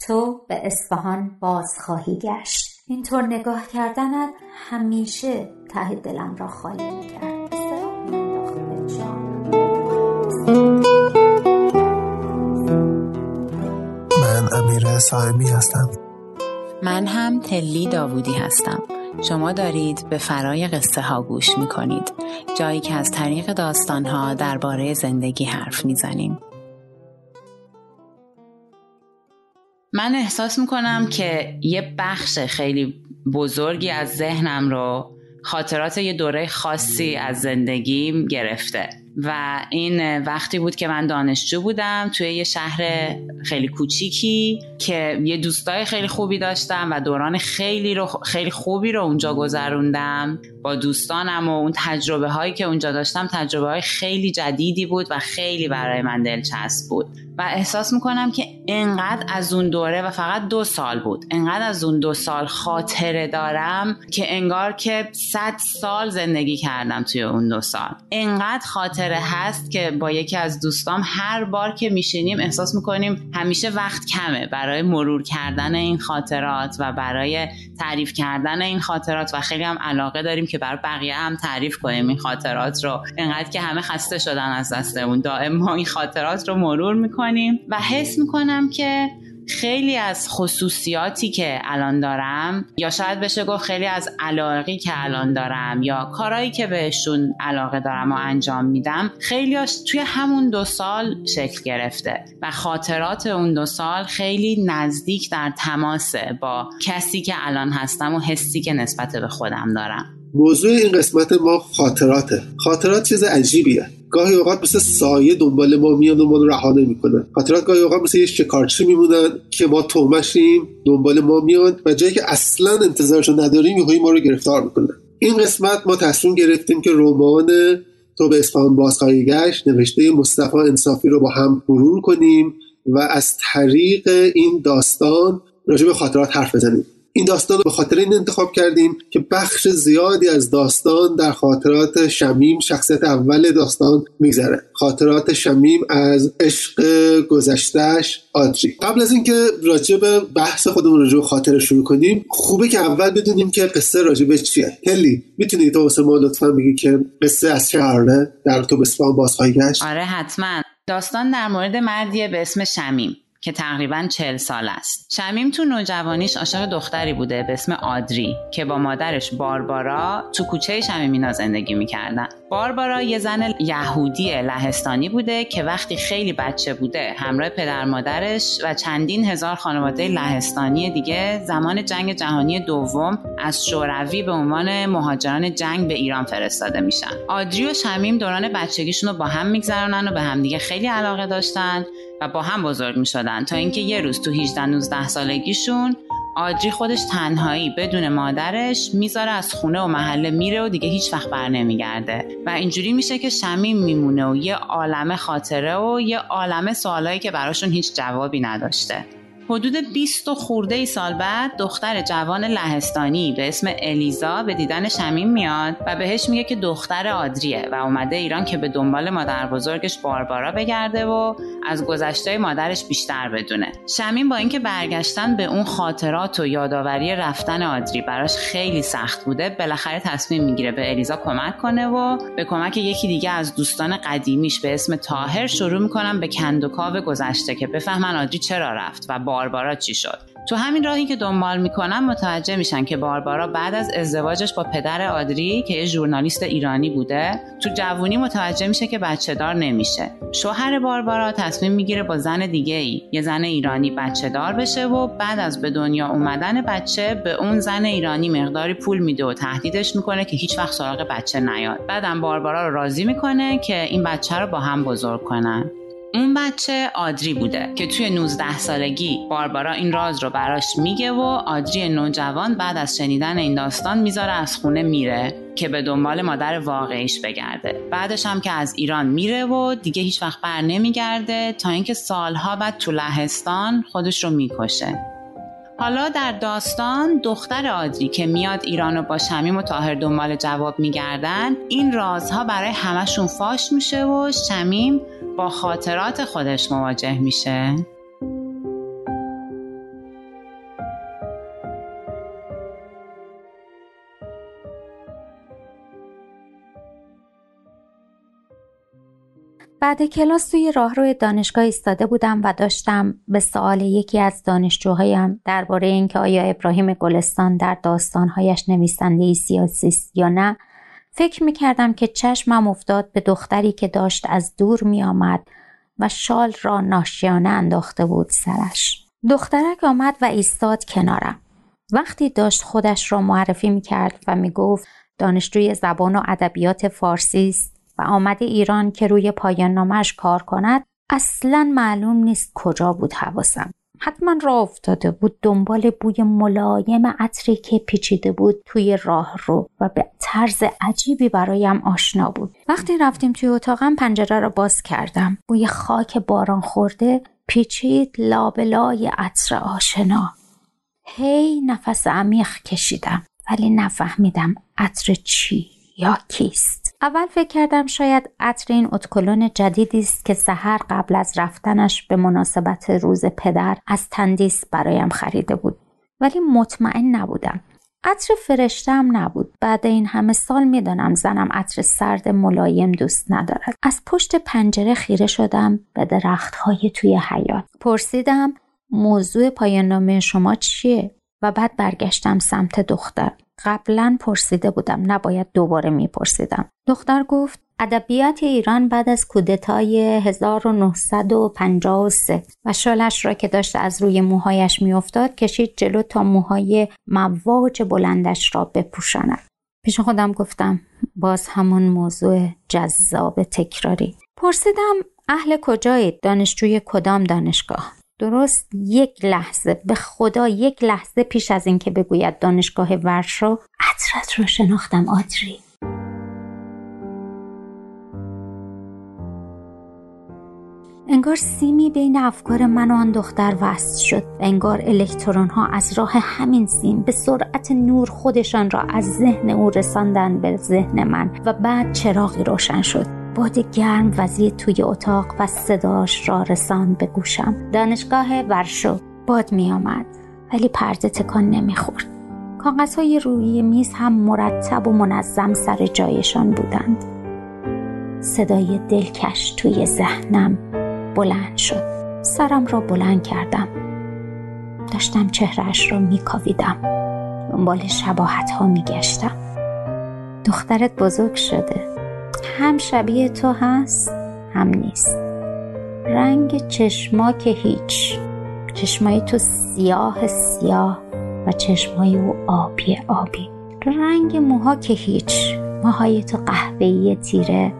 تو به اصفهان باز خواهی گشت. اینطور نگاه کردنت همیشه ته دلم را خالی می‌کرد. من امیر سایمی هستم. من هم تلی داوودی هستم. شما دارید به فرای قصه ها گوش می کنید جایی که از طریق داستان ها درباره زندگی حرف می‌زنیم. من احساس می‌کنم که یه بخش خیلی بزرگی از ذهنم رو خاطرات یه دوره خاصی از زندگیم گرفته. و این وقتی بود که من دانشجو بودم توی یه شهر خیلی کوچیکی که یه دوستای خیلی خوبی داشتم و دوران خیلی رو خیلی خوبی رو اونجا گذروندم با دوستانم و اون تجربه هایی که اونجا داشتم تجربه های خیلی جدیدی بود و خیلی برای من دلچسب بود. و احساس می‌کنم که انقدر از اون دوره و فقط دو سال بود. انقدر از اون دو سال خاطره دارم که انگار که صد سال زندگی کردم توی اون دو سال. انقدر خاطره هست که با یکی از دوستام هر بار که میشینیم احساس می‌کنیم همیشه وقت کمه برای مرور کردن این خاطرات و برای تعریف کردن این خاطرات و خیلی هم علاقه داریم که بر بقیه هم تعریف کنیم این خاطرات رو. انقدر که همه خسته شدن از دستمون دائم ما این خاطرات رو مرور می‌کنیم و حس می‌کنم که خیلی از خصوصیاتی که الان دارم یا شاید بشه گفت خیلی از علاقی که الان دارم یا کارهایی که بهشون علاقه دارم و انجام میدم خیلیاش توی همون دو سال شکل گرفته و خاطرات اون دو سال خیلی نزدیک در تماسه با کسی که الان هستم و حسی که نسبت به خودم دارم. موضوع این قسمت ما خاطراته. خاطرات چیز عجیبیه. گاهی اوقات مثل سایه دنبال ما میان و ما رو رها نمی‌کنن. خاطرات گاهی اوقات مثل یه شکارچی میمونن که ما تومشیم دنبال ما میان و جایی که اصلا انتظارشو نداریم یهویی ما رو گرفتار می‌کنن. این قسمت ما تصمیم گرفتیم که رمان تو به اصفهان بازخواهی گشت نوشته مصطفی انصافی رو با هم مرور کنیم و از طریق این داستان راجع به خاطرات حرف بزنیم. این داستان رو به خاطر این انتخاب کردیم که بخش زیادی از داستان در خاطرات شمیم شخصیت اول داستان میگذره. خاطرات شمیم از عشق گذشتهش آدری. قبل از اینکه راجع به بحث خودمون راجع به خاطره شروع کنیم خوبه که اول بدونیم که قصه راجع به چیه. هلی می‌تونی تو واسه ما لطفا بگی که قصه از چه در تو بسپان بازخواهی گشت؟ آره حتما. داستان در مورد مردیه به اسم شمیم. که تقریبا چل سال است. شمیم تو نوجوانیش عاشق دختری بوده به اسم آدری که با مادرش باربارا تو کوچه شمیمینا زندگی می‌کردن. باربارا یه زن یهودی لهستانی بوده که وقتی خیلی بچه بوده همراه پدر مادرش و چندین هزار خانواده لهستانی دیگه زمان جنگ جهانی دوم از شوروی به عنوان مهاجران جنگ به ایران فرستاده میشن. آدری و شمیم دوران بچگیشون رو با هم میگذرونن و به همدیگه خیلی علاقه داشتن و با هم بزرگ می شدن تا اینکه یه روز تو 18 19 سالگیشون آدری خودش تنهایی بدون مادرش می‌ذاره از خونه و محله میره و دیگه هیچ وقت بر نمیگرده. و اینجوری میشه که شمیم میمونه و یه عالم خاطره و یه عالم سوالایی که براشون هیچ جوابی نداشته. حدود 20 خورده ای سال بعد دختر جوان لهستانی به اسم الیزا به دیدن شمیم میاد و بهش میگه که دختر آدریه و اومده ایران که به دنبال مادر بزرگش باربارا بگرده و از گذشته مادرش بیشتر بدونه. شمیم با اینکه برگشتن به اون خاطرات و یادآوری رفتن آدری براش خیلی سخت بوده بالاخره تصمیم می‌گیره به الیزا کمک کنه و به کمک یکی دیگه از دوستان قدیمیش به اسم تاهر شروع می‌کنن به کندوکاو گذشته که بفهمن آدری چرا رفت و باربارا چی شد؟ تو همین راهی که دنبال می‌کنن متوجه میشن که باربارا بعد از ازدواجش با پدر آدری که یه ژورنالیست ایرانی بوده تو جوونی متوجه میشه که بچه دار نمیشه. شوهر باربارا تصمیم می‌گیره با زن دیگه ای یه زن ایرانی بچه دار بشه و بعد از به دنیا اومدن بچه به اون زن ایرانی مقداری پول میده و تهدیدش می‌کنه که هیچ وقت سراغ بچه نیاد. بعدم باربارا رو راضی می‌کنه که این بچه رو با هم بزرگ کنن. اون بچه آدری بوده که توی 19 سالگی باربارا این راز رو براش میگه و آدری نوجوان بعد از شنیدن این داستان می‌ذاره از خونه میره که به دنبال مادر واقعیش بگرده. بعدش هم که از ایران میره و دیگه هیچ وقت بر نمیگرده تا اینکه سالها بعد تو لهستان خودش رو می‌کشه. حالا در داستان دختر آدری که میاد ایران با شمیم و تاهر دنبال جواب میگردن این رازها برای همشون فاش میشه و شمیم با خاطرات خودش مواجه میشه. بعد کلاس توی راهروی دانشگاه ایستاده بودم و داشتم به سوال یکی از دانشجوهایم درباره اینکه آیا ابراهیم گلستان در داستانهایش نویسنده سیاسی است یا نه فکر می‌کردم که چشمم افتاد به دختری که داشت از دور میآمد و شال را ناشیانه انداخته بود سرش. دخترک آمد و ایستاد کنارم. وقتی داشت خودش را معرفی می‌کرد و می‌گفت دانشجوی زبان و ادبیات فارسی است. و آمده ایران که روی پایان نامش کار کند اصلا معلوم نیست کجا بود حواسم. حتما راه افتاده بود دنبال بوی ملایم عطری که پیچیده بود توی راه رو و به طرز عجیبی برایم آشنا بود. وقتی رفتیم توی اتاقم پنجره را باز کردم. بوی خاک باران خورده پیچید لابلای عطر آشنا. هی نفس عمیق کشیدم ولی نفهمیدم عطر چی یا کیست. اول فکر کردم شاید عطر این اتکلون جدیدی است که سحر قبل از رفتنش به مناسبت روز پدر از تندیس برایم خریده بود. ولی مطمئن نبودم. عطر فرشتم نبود. بعد این همه سال می‌دانم زنم عطر سرد ملایم دوست ندارد. از پشت پنجره خیره شدم به درختهای توی حیات پرسیدم موضوع پایان نامه شما چیه؟ و بعد برگشتم سمت دختر. قبلا پرسیده بودم نباید دوباره میپرسیدم. دختر گفت ادبیات ایران بعد از کودتای 1953 و شالش را که داشت از روی موهایش میافتاد کشید جلو تا موهای مواج بلندش را بپوشاند. پیش خودم گفتم باز همون موضوع جذاب تکراری. پرسیدم اهل کجایید دانشجوی کدام دانشگاه؟ درست یک لحظه به خدا یک لحظه پیش از اینکه بگوید دانشگاه ورشو عطرت رو شناختم آدری. انگار سیمی بین افکار من و آن دختر وصل شد. انگار الکترون ها از راه همین سیم به سرعت نور خودشان را از ذهن او رساندن به ذهن من و بعد چراغی روشن شد. باد گرم وزید توی اتاق و صداش را رساند به گوشم. دانشگاه ورشو. باد می آمد ولی پرده تکان نمی‌خورد کاغذهای روی میز هم مرتب و منظم سر جایشان بودند. صدای دلکش توی ذهنم بلند شد. سرم را بلند کردم. داشتم چهرهش را میکاویدم دنبال شباهت ها میگشتم دخترت بزرگ شده. هم شبیه تو هست هم نیست. رنگ چشما که هیچ. چشمای تو سیاه سیاه و چشمای او آبی آبی. رنگ موها که هیچ. موهای تو قهوه‌ای تیره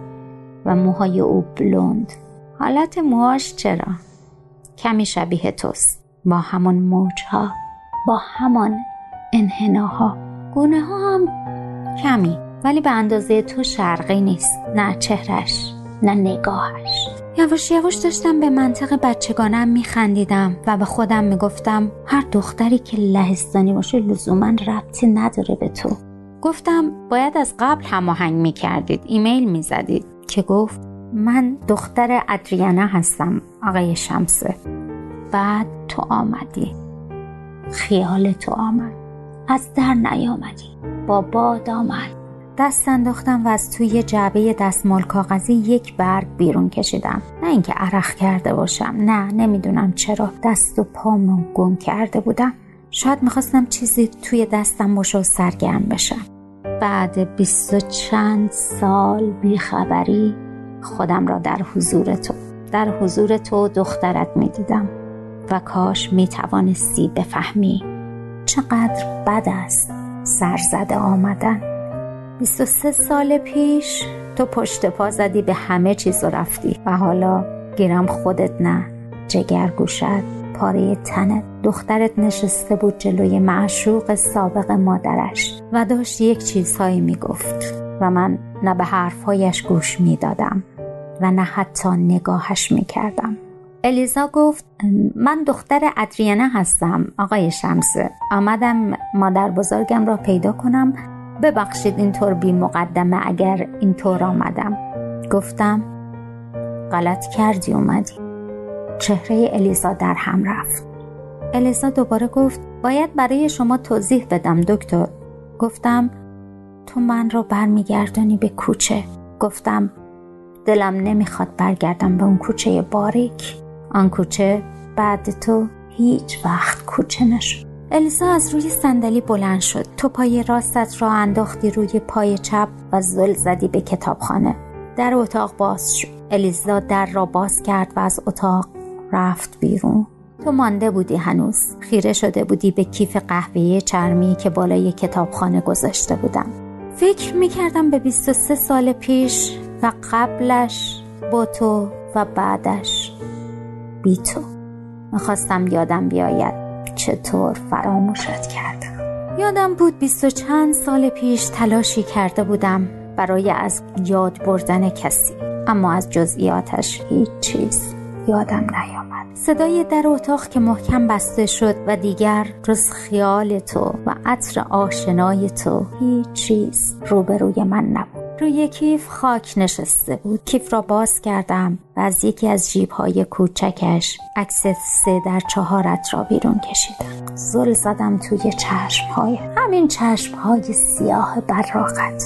و موهای او بلوند. حالت موهاش چرا؟ کمی شبیه توست. با همون موجها با همان انحناها. گونه ها هم کمی. ولی به اندازه تو شرقی نیست نه چهرش نه نگاهش. یواش یواش داشتم به منطق بچگانم میخندیدم و به خودم می‌گفتم هر دختری که لهستانی باشه لزوما ربطی نداره به تو. گفتم باید از قبل هماهنگ می‌کردید ایمیل می‌زدید. که گفت من دختر ادریانه هستم آقای شمسه. بعد تو آمدی. خیال تو آمد. از در نیامدی. با باد آمد. دست انداختم و از توی جعبه دستمال کاغذی یک برگ بیرون کشیدم. نه اینکه عرق کرده باشم. نه نمی‌دونم چرا. دست و پامو گم کرده بودم. شاید می‌خواستم چیزی توی دستم باشه و سرگرم بشم. بعد بیست و چند سال بیخبری خودم را در حضور تو در حضور تو دخترت می‌دیدم و کاش می‌توانستی بفهمی چقدر بد است سرزده آمدن. 23 سال پیش تو پشت پا زدی به همه چیز و رفتی. و حالا گیرم خودت نه جگر گوشت پاره تنت. دخترت نشسته بود جلوی معشوق سابق مادرش و داشت یک چیزهایی می‌گفت. و من نه به حرفهایش گوش می‌دادم و نه حتی نگاهش می‌کردم. الیزا گفت من دختر ادریانه هستم آقای شمسه آمدم مادر بزرگم را پیدا کنم ببخشید اینطور بی مقدمه اگر اینطور آمدم. گفتم غلط کردی اومدی. چهره الیزا در هم رفت. الیزا دوباره گفت باید برای شما توضیح بدم دکتر. گفتم تو من رو برمیگردانی به کوچه. گفتم دلم نمی‌خواد برگردم به اون کوچه باریک. آن کوچه بعد تو هیچ وقت کوچه نشد. الیزا از روی صندلی بلند شد. تو پای راستت را انداختی روی پای چپ و زل زدی به کتابخانه. در اتاق باز شد. الیزا در را باز کرد و از اتاق رفت بیرون. تو مانده بودی هنوز. خیره شده بودی به کیف قهوه‌ای چرمی که بالای کتابخانه گذاشته بودم. فکر می‌کردم به 23 سال پیش و قبلش با تو و بعدش بی تو. می‌خواستم یادم بیاید. چطور فراموشت کردم. یادم بود بیست و چند سال پیش تلاشی کرده بودم برای از یاد بردن کسی اما از جزئیاتش هیچ چیز یادم نیامد. صدای در اتاق که محکم بسته شد و دیگر جز خیال تو و عطر آشنای تو هیچ چیز روبروی من نبود. روی کیف خاک نشسته بود. کیف را باز کردم و از یکی از جیبهای کوچکش عکس سه در چهارت را بیرون کشیدم. زل زدم توی چشمهای. همین چشمهای سیاه براقت.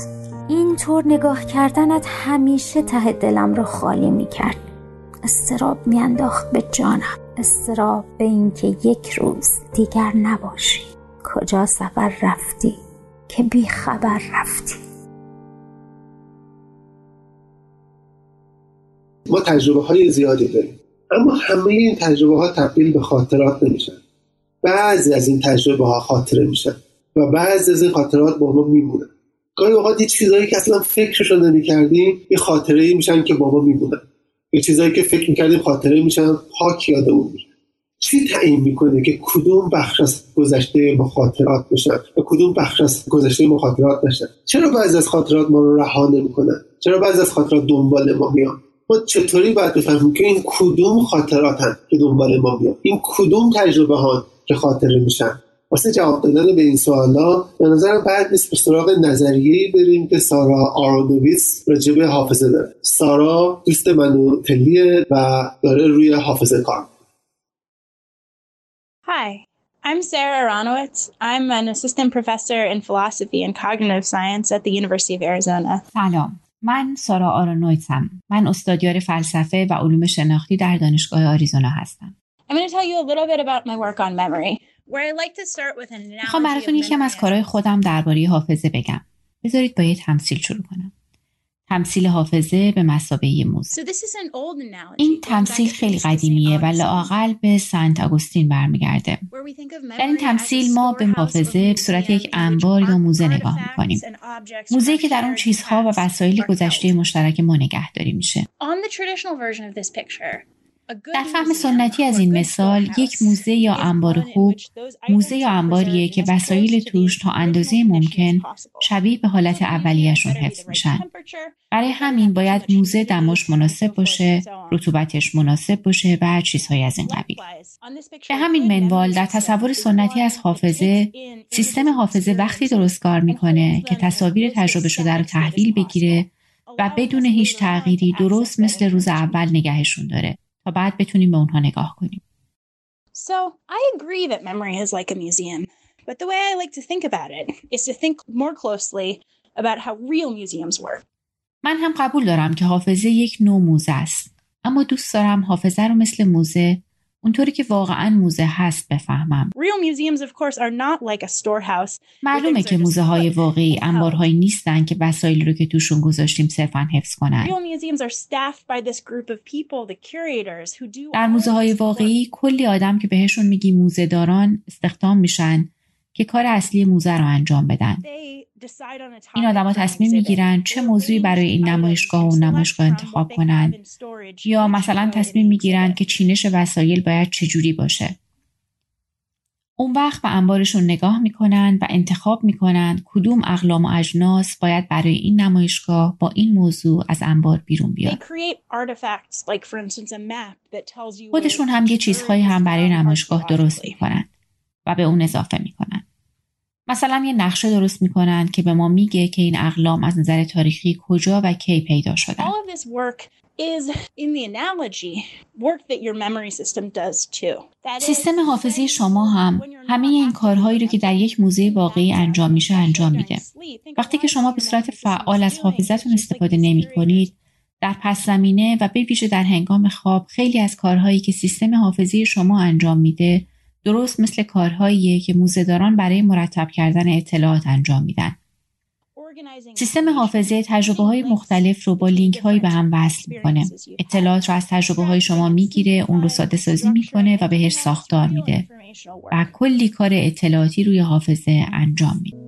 اینطور نگاه کردنت همیشه ته دلم را خالی می‌کرد. استراب میانداخت به جانم. استراب به اینکه یک روز دیگر نباشی. کجا سفر رفتی؟ که بی خبر رفتی؟ ما تجربه های زیادی داریم. اما همه این تجربه ها تبدیل به خاطرات نمیشن. بعضی از این تجربه ها خاطره میشن و بعضی از این خاطرات با ما میمونن گاهی اوقات یه چیزایی که اصلا فکرشو نمی‌کردیم یه خاطره میشن که با ما میمونن یه چیزایی که فکر می‌کردیم خاطره میشن پاک یادمون میشن چی تعیین می‌کنه که کدوم بخش از گذشته ما خاطرات بشن و کدوم بخش از گذشته ما خاطرات نشن چرا بعضی از خاطرات ما رو رها نمی‌کنن؟ چرا بعضی از خاطرات دنبال ما میان؟ ما چطوری باید بفهمیم که این کدوم خاطراتن که دنبال ما میان این کدوم تجربه ها که خاطره میشن؟ واسه جواب دادن به این سوالا به نظرم بعد نیست به سراغ نظریه بریم که سارا آرونوویتس راجع به حافظه داره. سارا دوست منو تلیه و داره روی حافظه کار Hi, I'm Sarah Aronowitz. I'm an assistant professor in philosophy and cognitive science at the University of Arizona. سلام. من سارا آرونویتسم من استادیار فلسفه و علوم شناختی در دانشگاه آریزونا هستم I'm going to tell you a little bit about my work on memory. می‌خوام براتون یکم از کارهای خودم درباره حافظه بگم. بذارید با یه تمثیل شروع کنم. تمثیل حافظه به مسابه موزه. این تمثیل خیلی قدیمیه و لاقل به سنت آگوستین برمیگرده. در این تمثیل ما به حافظه به صورت یک انبار یا موزه نگاه می‌کنیم. موزه که در اون چیزها و وسایل گذشته مشترک ما نگهداری میشه. در فهم سنتی از این مثال یک موزه یا انبار خوب موزه یا انباریه که وسایل توش تا اندازه ممکن شبیه به حالت اولیهشون حفظ میشن برای همین باید موزه دماش مناسب باشه رطوبتش مناسب باشه و هر چیزهایی از این قبیل. به همین منوال در تصور سنتی از حافظه سیستم حافظه وقتی درست کار می‌کنه که تصاویر تجربه شده رو تحویل بگیره و بدون هیچ تغییری درست مثل روز اول نگهشون داره. تا بعد بتونیم به اونها نگاه کنیم. So, I agree that memory is like a museum, but the way I like to think about it is to think more closely about how real museums work. من هم قبول دارم که حافظه یک نوع موزه است. اما دوست دارم حافظه رو مثل موزه اونطوری که واقعا موزه هست بفهمم. معلومه که موزه های واقعی انبارهایی نیستن که وسایلی رو که توشون گذاشتیم صرفا حفظ کنن. در موزه های واقعی کلی آدم که بهشون میگی موزه داران استخدام میشن که کار اصلی موزه رو انجام بدن. این آدما تصمیم می‌گیرن چه موضوعی برای این نمایشگاه و نمایشگاه انتخاب کنند یا مثلا تصمیم می‌گیرن که چینش وسایل باید چجوری باشه اون وقت به انبارشون نگاه می‌کنن و انتخاب می‌کنن کدوم اقلام و اجناس باید برای این نمایشگاه با این موضوع از انبار بیرون بیاد. خودشون هم یه چیزهایی هم برای نمایشگاه درست می‌کنن و به اون اضافه می‌کنن. مثلا یه نقشه درست می‌کنن که به ما میگه که این اقلام از نظر تاریخی کجا و کی پیدا شدن. سیستم حافظه شما هم همه این کارهایی رو که در یک موزه واقعی انجام میشه انجام میده. وقتی که شما به صورت فعال از حافظتون استفاده نمی کنید در پس زمینه و به ویژه در هنگام خواب خیلی از کارهایی که سیستم حافظی شما انجام میده درست مثل کارهاییه که موزهداران برای مرتب کردن اطلاعات انجام میدن. سیستم حافظه تجربه های مختلف رو با لینک هایی به هم وصل می‌کنه. اطلاعات رو از تجربه های شما می‌گیره، اون رو ساده سازی می‌کنه و بهش ساختار میده و کلی کار اطلاعاتی روی حافظه انجام میده.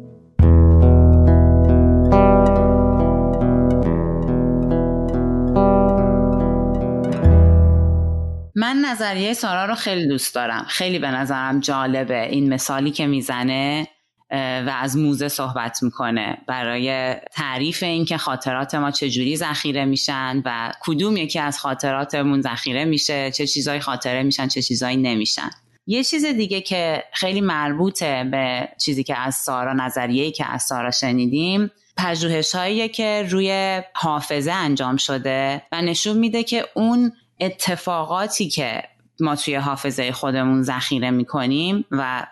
من نظریه سارا رو خیلی دوست دارم. خیلی به نظرم جالبه این مثالی که می‌زنه و از موزه صحبت می‌کنه. برای تعریف اینکه خاطرات ما چجوری ذخیره میشن و کدوم یکی از خاطراتمون ذخیره میشه چه چیزایی خاطره میشن چه چیزایی نمیشن. یه چیز دیگه که خیلی مربوطه به چیزی که از سارا نظریه‌ای که از سارا شنیدیم پژوهش که روی حافظه انجام شده و نشون میده که اون اتفاقاتی که ما توی حافظه خودمون ذخیره می‌کنیم و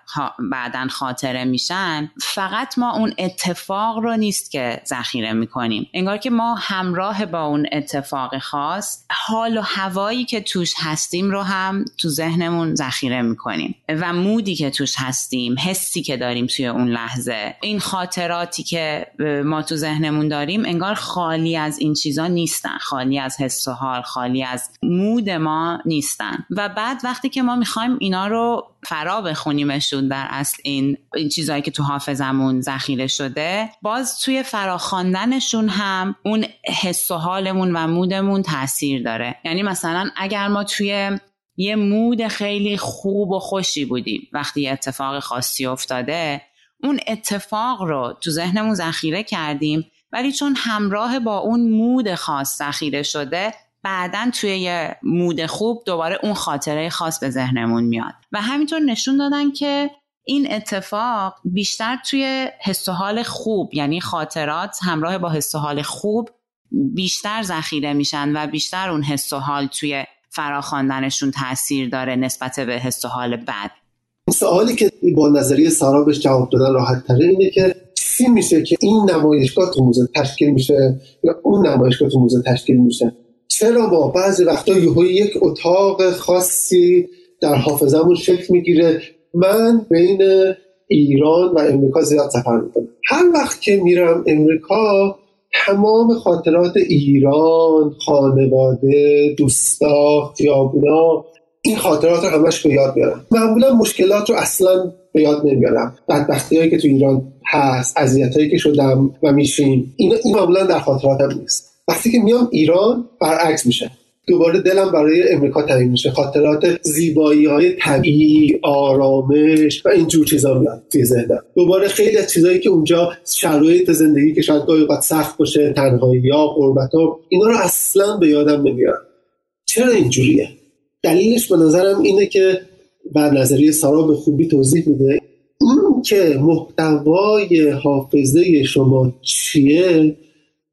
بعدا خاطره میشن فقط ما اون اتفاق رو نیست که ذخیره می‌کنیم. انگار که ما همراه با اون اتفاق خاص حال و هوایی که توش هستیم رو هم تو ذهنمون ذخیره می‌کنیم و مودی که توش هستیم حسی که داریم توی اون لحظه. این خاطراتی که ما تو ذهنمون داریم انگار خالی از این چیزا نیستن. خالی از حس و حال خالی از مود ما نیستن. و بعد وقتی که ما می‌خوایم اینا رو فرا بخونیمشون در اصل این این چیزهایی که تو حافظمون ذخیره شده باز توی فراخواندنشون هم اون حس و حالمون و مودمون تاثیر داره. یعنی مثلا اگر ما توی یه مود خیلی خوب و خوشی بودیم وقتی یه اتفاق خاصی افتاده اون اتفاق رو تو ذهنمون ذخیره کردیم ولی چون همراه با اون مود خاص ذخیره شده بعدا توی یه مود خوب دوباره اون خاطره خاص به ذهنمون میاد. و همینطور نشون دادن که این اتفاق بیشتر توی حس و حال خوب یعنی خاطرات همراه با حس و حال خوب بیشتر ذخیره میشن و بیشتر اون حس و حال توی فراخواندنشون تاثیر داره نسبت به حس و حال بد سوالی که با نظریه سارا بهش جواب دادن راحت تره اینه که چی میشه که این نمایشگاه تو موزه تشکیل میشه یا اون نمایشگاه تو موزه تشکیل میشه؟ چرا ما بعضی وقتا یهو یک اتاق خاصی در حافظمون شکل می‌گیره؟ من بین ایران و امریکا زیاد سفر می‌کنم. هر وقت که میرم امریکا تمام خاطرات ایران خانواده دوستا خیابونا این خاطرات رو همش به یاد میارم. معمولا مشکلات رو اصلا به یاد نمیارم. بدبختی هایی که تو ایران هست اذیت هایی که شدم و میشیم این معمولا در خاطراتم نیست. وقتی که میام ایران برعکس میشه. دوباره دلم برای امریکا تعیین میشه. خاطرات زیبایی های طبیعی آرامش و اینجور چیزا میاد توی ذهنم. دوباره خیلی از چیزایی که اونجا شرایط زندگی که شاید گاهی اوقات سخت باشه تنهایی یا قربت ها اینا رو اصلا به یادم نمیاد چرا اینجوریه؟ دلیلش به نظرم اینه که بر نظریه سارا به خوبی توضیح میده. این که محتوای حافظه شما چیه؟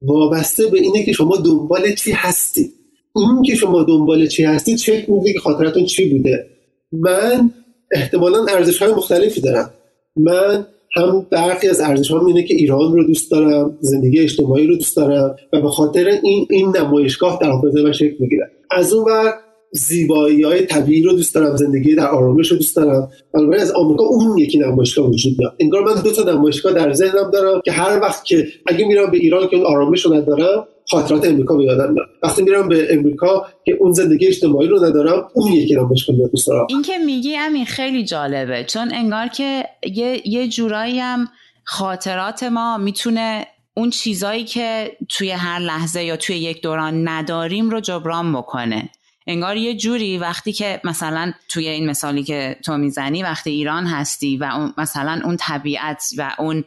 وابسته به اینه که شما دنبال چی هستی. این که شما دنبال چی هستی چک میده که خاطرتون چی بوده. من احتمالا ارزش های مختلفی دارم. من هم برخی از ارزش اینه که ایران رو دوست دارم زندگی اجتماعی رو دوست دارم و به خاطر این این نمایشگاه در حافظه من شکل می‌گیره از اون ور زیبایی های طبیعی رو دوست دارم زندگی در آرامش رو دوست دارم. بنابراین از آمریکا اون یکی نمایشگاه وجود داره. انگار من دو تا نمایشگاه در ذهنم دارم که هر وقت که اگه میرم به ایران که اون آرامش رو ندارم خاطرات امریکا به یادم میاد. وقتی میرم به امریکا که اون زندگی اجتماعی رو ندارم اون یکی نمایشگاه دوست دارم. این که میگی همین خیلی جالبه چون انگار که یه, یه جورایی هم خاطرات ما می‌تونه اون چیزایی که توی هر لحظه یا توی یک دوران نداریم رو جبران بکنه. انگار یه جوری وقتی که مثلا توی این مثالی که تو می‌زنی وقتی ایران هستی و اون مثلا اون طبیعت و اون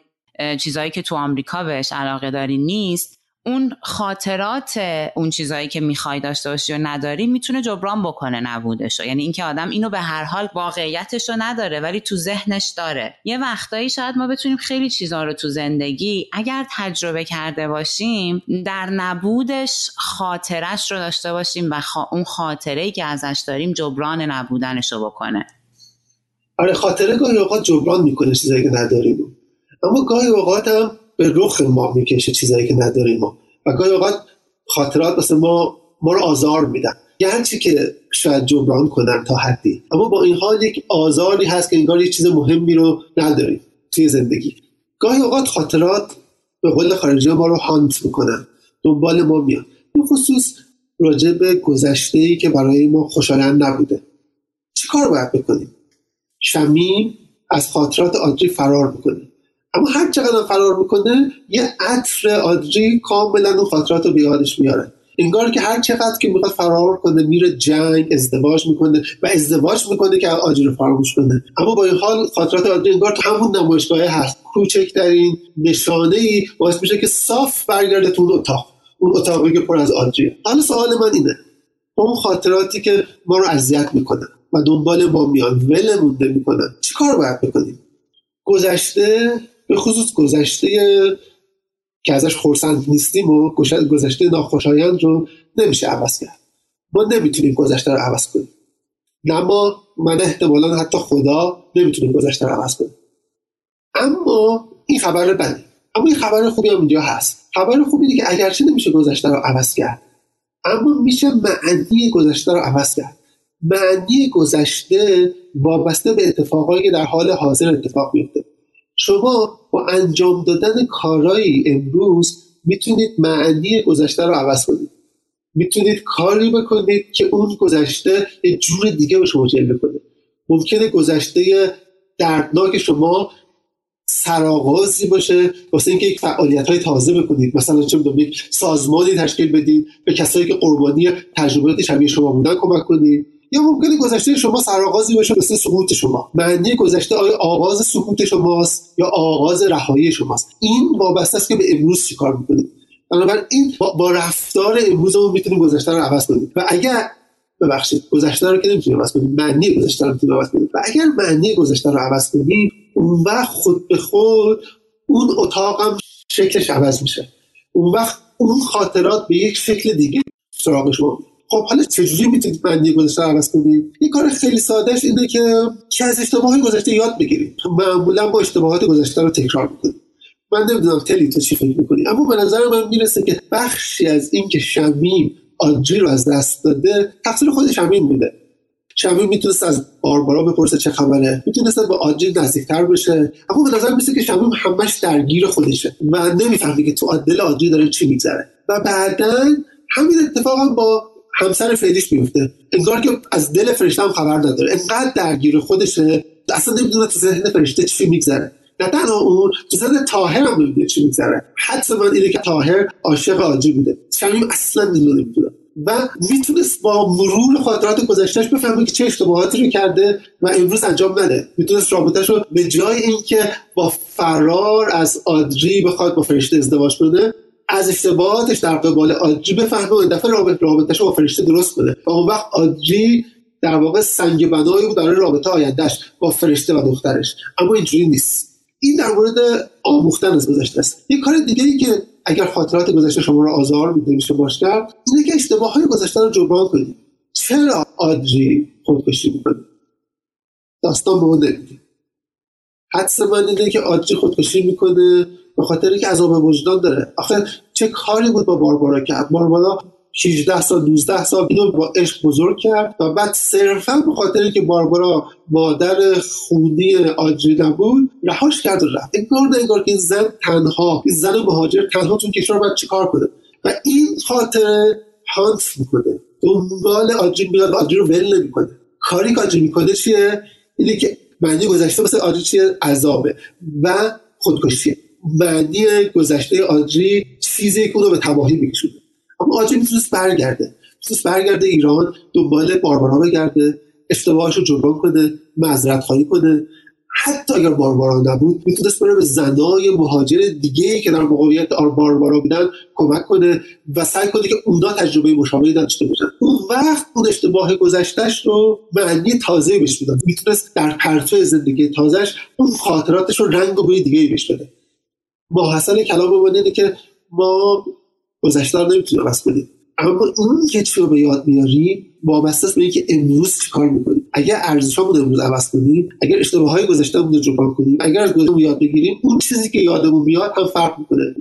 چیزهایی که تو آمریکا بهش علاقه داری نیست اون خاطرات اون چیزهایی که می‌خوای داشته باشی و نداری می‌تونه جبران بکنه نبودشو یعنی اینکه آدم اینو به هر حال واقعیتش رو نداره ولی تو ذهنش داره. یه وقتایی شاید ما بتونیم خیلی چیزها رو تو زندگی اگر تجربه کرده باشیم در نبودش خاطرش رو داشته باشیم و اون خاطره که ازش داریم جبران نبودنش رو بکنه. آره خاطره گاهی اوقات جبران می‌کنه چیزایی که نداریم. اما گاهی اوقات هم به رخ ما می‌کشه چیزایی که نداریم ما. و گاهی اوقات خاطرات واسه ما ما رو آزار میدن. گرچه که شاید جبران کنن تا حدی. اما با این حال یک آزاری هست که انگار یه چیز مهمی رو نداریم توی زندگی. گاهی اوقات خاطرات به قول خارجی ما رو هانت می‌کنن. دنبال ما میان. به خصوص راجع به گذشته ای که برای ما خوشایند نبوده. چی کار باید بکنیم؟ شمیم از خاطرات آدری فرار می‌کنه اما هر چقدر فرار می‌کنه یه عطر آدری کاملا اون خاطرات رو به یادش میاره. انگار که هر چقدر که می‌خواد فرار کنه میره جنگ ازدواج می‌کنه و ازدواج می‌کنه که آجی رو فراموش کنه. اما با این حال خاطرات آدری انگار تو همون نمایشگاه هست. کوچکترین نشانه ای باعث میشه که صاف برگرده تو اون اتاق. اون اتاقی که پر از آدریه. حالا سوال من اینه. اون خاطراتی که ما رو اذیت می‌کنن و دنبال ما میان ولمون می‌کنن چی کار باید بکنیم؟ گذشته به خصوص گذشته که ازش خورسند نیستیم و گذشته ناخوشایند رو نمیشه عوض کرد. ما نمی‌تونیم گذشته رو عوض کنیم. نه ما من احتمالا حتی خدا نمی‌تونیم گذشته رو عوض کنیم. اما این خبر بده. اما این خبر خوبی هم اینجا هست. خبر خوبی اینه که اگرچه نمیشه گذشته رو عوض کرد اما میشه معنی گذشته رو عوض کرد. معنی گذشته وابسته به اتفاقایی که در حال حاضر اتفاق میفته. شما با انجام دادن کارایی امروز می‌تونید معنی گذشته رو عوض کنید. می‌تونید کاری بکنید که اون گذشته یه جور دیگه به شما جلوه کنه. ممکنه گذشته دردناک شما سرآغازی باشه واسه اینکه یک فعالیت های تازه بکنید. مثلا چه یک سازمانی تشکیل بدید به کسایی که قربانی تجربیات شبیه شما بودن کمک کنید. یا ممکنه گذشته شما سرآغازی باشه مثل سقوط شما. معنی گذشته آیا آغاز سقوط شماست یا آغاز رهایی شماست؟ این وابسته است که به امروز چیکار می‌کنید؟ بنابراین این با, رفتار امروزمون می‌تونیم گذشته رو عوض کنیم. و اگر ببخشید گذشته رو که نمی‌تونیم عوض کنیم معنی گذشته رو می‌تونیم عوض کنیم. و اگر معنی گذشته رو عوض کنیم اون وقت خود به خود اون اتاق هم شکلش عوض میشه. اون وقت اون خاطرات به یک شکل دیگه سراغ شما خب حالا چجوری می‌تونید معنی گذشته عوض کنید یه کار خیلی سادهش اینه که که از اشتباهات گذشته یاد بگیرید معمولا با اشتباهات گذشته رو تکرار می‌کنید من نمی‌دونم تلی تو چی فکر می‌کنی اما به نظر من می‌رسه که بخشی از این که شمیم آجی رو از دست داده تقصیر خود شمیم بوده. شمیم می‌تونست از باربارا بپرسه چه خبره می‌تونست با آجی نزدیکتر بشه اما به نظر می‌رسه که شمیم همش درگیر خودشه و نمی‌فهمی که تو دل آجی داره چی میگذره. و بعدا همین اتفاق با همسر فعلیش میفته. انگار که از دل فرشته هم خبر نداره. انقدر درگیر خودشه. اصلا نمی‌دونه تو ذهن فرشته چی میگذره. نه تنها اون تو ذهن تاهر هم نمی‌دونه چی میگذره. حدس من اینه که تاهر عاشق آجی بوده. شمیم اصلا نمی‌دونه و می‌تونست با مرور خاطرات گذشتهش بفهمه که چه اشتباهاتی رو کرده و امروز انجام نده. می‌تونست رابطهش رو به جای اینکه با فرار از آدری بخواد با فرشته ازدواج کنه از اشتباهاتش در قبال آدری بفهمه و دفعه رابط رابطهش با فرشته درست کنه و اون وقت آدری در واقع سنگ بنایی بود برای رابطه آیندهش با فرشته و دخترش. اما اینجوری نیست. این در مورد آموختن از گذشته است. یه کار دیگه ای که اگر خاطرات گذشته شما رو آزار میده میشه باش کرد اینه که اشتباه های گذشته رو جبران کنید. چرا آدری خودکشی می‌کنه؟ داستان به اون نمیده حدس من اینه که آدری خودکشی می‌کنه. به خاطر که عذاب وجدان داره. آخه چه کاری بود با باربارا کرد باربارا 16 سال 12 سال اینو با عشق بزرگ کرد و بعد صرفا به خاطر که باربارا مادر خونی آجری نبود رهاش کرد و رفت. انگار نه انگار که این زن تنها این زن مهاجر تنها تو کشور باید چیکار کنه؟ و این خاطر هانت می‌کنه. دنبال آجری میاد آجری رو ول نمی‌کنه. کاری که آجری می‌کنه چیه؟ اینه که معنی گذشته مثل آجری چیه؟ عذابه و خودکشیه. معنی گذشته آدری چیزی که به تباهی میکشونه. اما آدری می‌تونست برگرده. می‌تونست برگرده ایران دنبال باربارا بگرده اشتباهش رو جبران کنه معذرت خواهی کنه. حتی اگر باربارا نبود می‌تونست بره به زنای مهاجر دیگه که در موقعیت باربارا بودن کمک کنه و سعی کنه که اونا تجربه مشابهی داشته باشن. اون وقت اون اشتباه گذشتهش رو معنی تازه بهش می‌داد. می‌تونست در پرتو زندگی تازهش اون خاطراتش رو رنگ و بوی دیگه بهش بده. ماحصل کلام من اینه که ما گذشته رو نمی‌تونیم عوض کنیم. اما که چی رو به یاد میاریم وابسته است به اینکه امروز کار می‌کنیم؟ اگر ارزشامون امروز عوض کنیم اگر اشتباه های گذشتهمون رو جبران کنیم اگر از گذشتهمون یاد بگیریم اون چیزی که یادمون میاد هم فرق می‌کنه.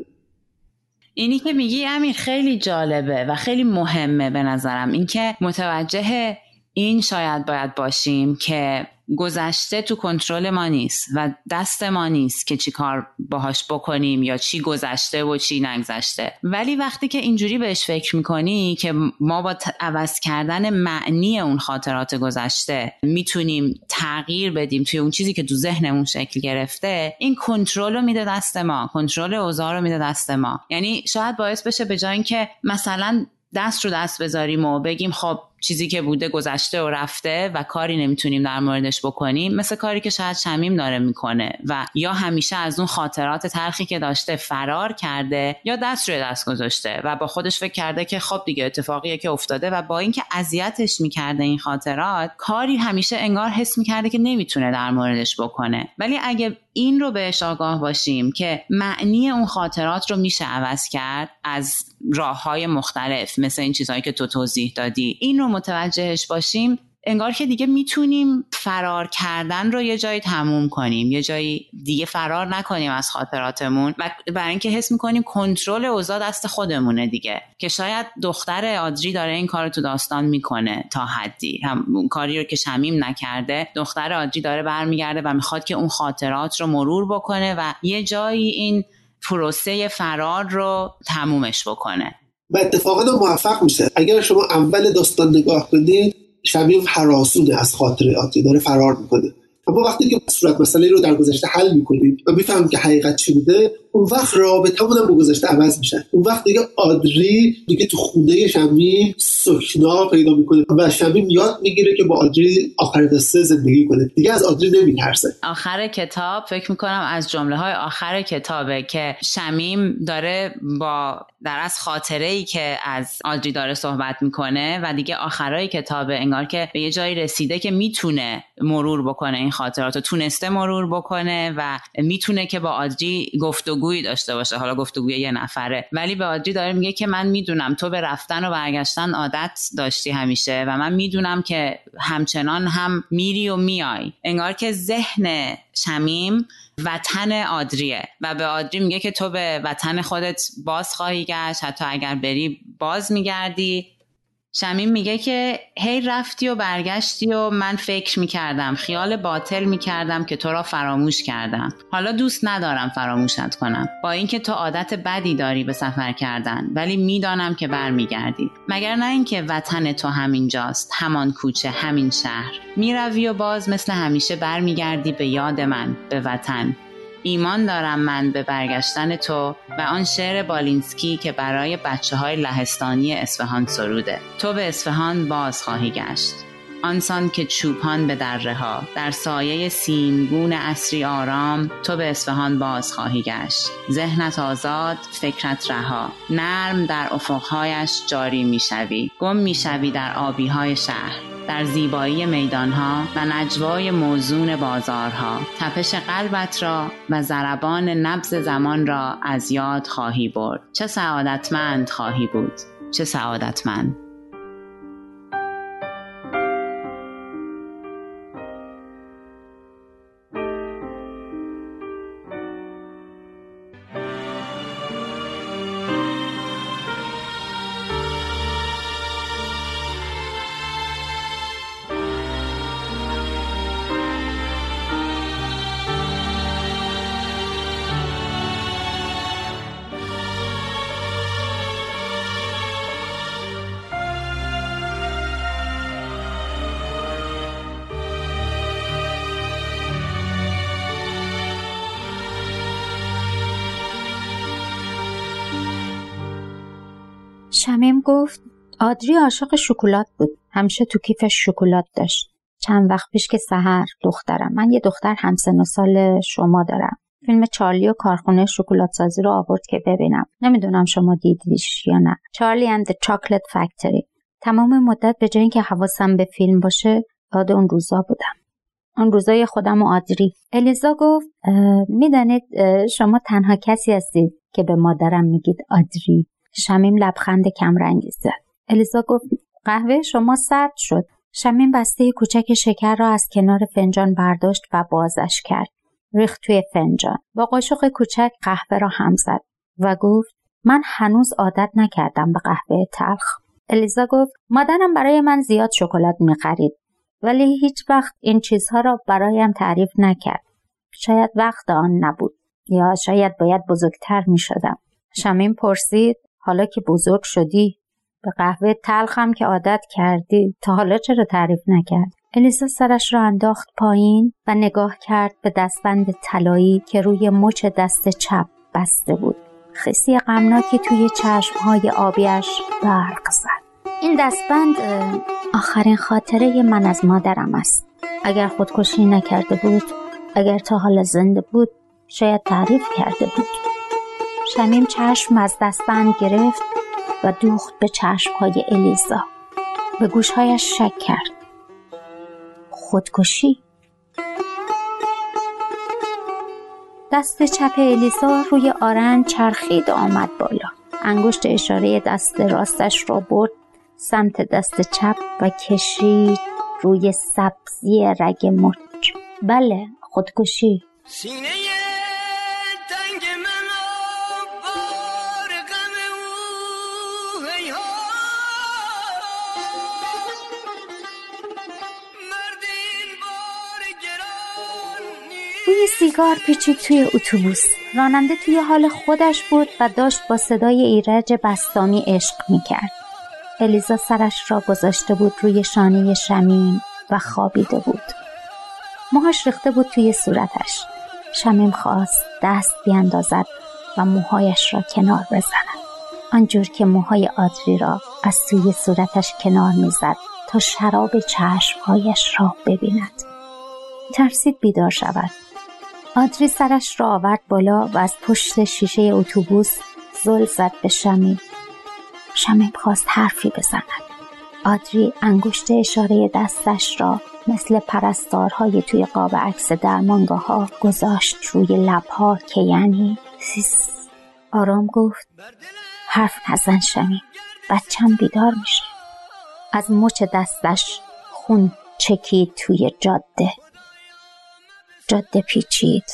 اینی که میگی امیر خیلی جالبه و خیلی مهمه به نظرم. اینکه متوجه این شاید باید باشیم که گذشته تو کنترل ما نیست و دست ما نیست که چی کار باهاش بکنیم یا چی گذشته و چی نگذشته. ولی وقتی که اینجوری بهش فکر می‌کنی که ما با عوض کردن معنی اون خاطرات گذشته می‌تونیم تغییر بدیم توی اون چیزی که تو ذهنمون شکل گرفته این کنترل رو میده دست ما کنترل اوضاع رو میده دست ما. یعنی شاید باعث بشه به جای اینکه مثلا دست رو دست بذاریم و بگیم خب چیزی که بوده گذشته و رفته و کاری نمی‌تونیم در موردش بکنیم مثل کاری که شاید شمیم داره می‌کنه و یا همیشه از اون خاطرات تلخی که داشته فرار کرده یا دست روی دست گذاشته و با خودش فکر کرده که خب دیگه اتفاقیه که افتاده و با اینکه اذیتش می‌کرده این خاطرات کاری همیشه انگار حس می‌کرده که نمی‌تونه در موردش بکنه. ولی اگه این رو بهش آگاه باشیم که معنی اون خاطرات رو میشه عوض کرد از راه های مختلف مثل این چیزهایی که تو توضیح دادی این رو متوجهش باشیم انگار که دیگه می‌تونیم فرار کردن رو یه جایی تموم کنیم یه جایی دیگه فرار نکنیم از خاطراتمون و برای اینکه حس می‌کنیم کنترل اوضاع دست خودمونه دیگه که شاید دختر آدری داره این کار رو تو داستان می‌کنه تا حدی. هم کاری رو که شمیم نکرده دختر آدری داره برمیگرده و می‌خواد که اون خاطرات رو مرور بکنه و یه جایی این پروسه فرار رو تمومش بکنه. و اتفاقا موفق میشه. اگر شما اول داستان نگاه کنید شمیم حراسونه از خاطر آتی داره فرار می‌کنه. اما وقتی که صورت مسئله رو در گذشته حل می‌کنیم و می‌فهمیم که حقیقت چی بوده اون وقت رابطه هم با گذشته عوض میشن اون وقت دیگه آدری دیگه تو خونه شمیم سکنا پیدا می‌کنه و شمیم یاد می‌گیره که با آدری آخر قصه زندگی کنه. دیگه از آدری نمیترسه. آخر کتاب فکر می‌کنم از جمله های آخر کتابه که شمیم داره با در از خاطره ای که از آدری داره صحبت می‌کنه و دیگه آخرای کتابه انگار که به یه جایی رسیده که می‌تونه مرور بکنه خاطرات رو تونسته مرور بکنه و می‌تونه که با آدری گفتگویی داشته باشه. حالا گفتگوی یه نفره. ولی به آدری داره میگه که من می‌دونم تو به رفتن و برگشتن عادت داشتی همیشه و من می‌دونم که همچنان هم میری و میای. انگار که ذهن شمیم وطن آدریه و به آدری میگه که تو به وطن خودت باز خواهی گشت. حتی اگر بری باز میگردی. شمیم میگه که هی رفتی و برگشتی و من فکر می‌کردم خیال باطل می‌کردم که تو را فراموش کردم. حالا دوست ندارم فراموشت کنم. با اینکه تو عادت بدی داری به سفر کردن ولی می‌دانم که برمیگردی. مگر نه اینکه وطن تو همینجاست همان کوچه همین شهر. می‌روی و باز مثل همیشه برمیگردی به یاد من به وطن. ایمان دارم من به برگشتن تو و آن شعر بالینسکی که برای بچه های لهستانی اسفهان سروده. تو به اسفهان باز خواهی گشت. آنسان که چوپان به دره ها در سایه سیمگون اصری آرام تو به اسفهان باز خواهی گشت. ذهنت آزاد فکرت رها. نرم در افقهایش جاری می‌شوی. گم می‌شوی در آبی های شهر. در زیبایی میدانها و نجوای موزون بازارها تپش قلبت را و ضربان نبز زمان را از یاد خواهی برد. چه سعادتمند خواهی بود. چه سعادتمند. آدری عاشق شکلات بود. همیشه تو کیفش شکلات داشت. چند وقت پیش که سهر دخترم من یه دختر همسن و سال شما دارم. فیلم چارلی و کارخونه شکلات سازی رو آورد که ببینم. نمی‌دونم شما دیدیش یا نه. چارلی اند chocolate factory. تمام مدت به جای اینکه حواسم به فیلم باشه یاد اون روزا بودم. اون روزای خودم و آدری. الیزا گفت می‌دانید شما تنها کسی هستید که به مادرم میگید آدری. شمیم لبخند کمرنگی زد. الیزا گفت قهوه شما سرد شد. شمیم بسته کوچک شکر را از کنار فنجان برداشت و بازش کرد. ریخت توی فنجان. با قاشق کوچک قهوه را هم زد و گفت من هنوز عادت نکردم به قهوه تلخ. الیزا گفت مادرم برای من زیاد شکلات می‌خرید ولی هیچ وقت این چیزها را برایم تعریف نکرد. شاید وقت آن نبود یا شاید باید بزرگتر می شدم. شمین پرسید حالا که بزرگ شدی به قهوه تلخم که عادت کردی. تا حالا چرا تعریف نکرد؟ الیزا سرش را انداخت پایین و نگاه کرد به دستبند طلایی که روی مچ دست چپ بسته بود. خیسی غمناکی توی چشمهای آبیش برق زد. این دستبند آخرین خاطره من از مادرم است. اگر خودکشی نکرده بود اگر تا حال زنده بود شاید تعریف کرده بود. شمیم چشم از دستبند گرفت و دوخت به چشمهای الیزا. به گوشهایش شک کرد. خودکشی؟ دست چپ الیزا روی آرن چرخید آمد بالا. انگشت اشاره دست راستش را برد سمت دست چپ و کشید روی سبزی رگ مچ بله خودکشی. روی سیگار پیچید توی اتوبوس. راننده توی حال خودش بود و داشت با صدای ایرج بستامی عشق می‌کرد. الیزا سرش را گذاشته بود روی شانه شمیم و خوابیده بود. موهاش ریخته بود توی صورتش. شمیم خواست دست بیاندازد و موهایش را کنار بزند. آنجور که موهای آدری را از توی صورتش کنار می‌زد تا شراب چشمهایش را ببیند. ترسید بیدار شود. آدری سرش را آورد بالا و از پشت شیشه اتوبوس زل زد به شمیم. شمیم خواست حرفی بزند. آدری انگشت اشاره دستش را مثل پرستارهای توی قاب عکس درمانگاه ها گذاشت روی لبها که یعنی سیس آرام گفت حرف نزن شمیم بچم بیدار میشه. از مچ دستش خون چکید توی جاده. جاده پیچید.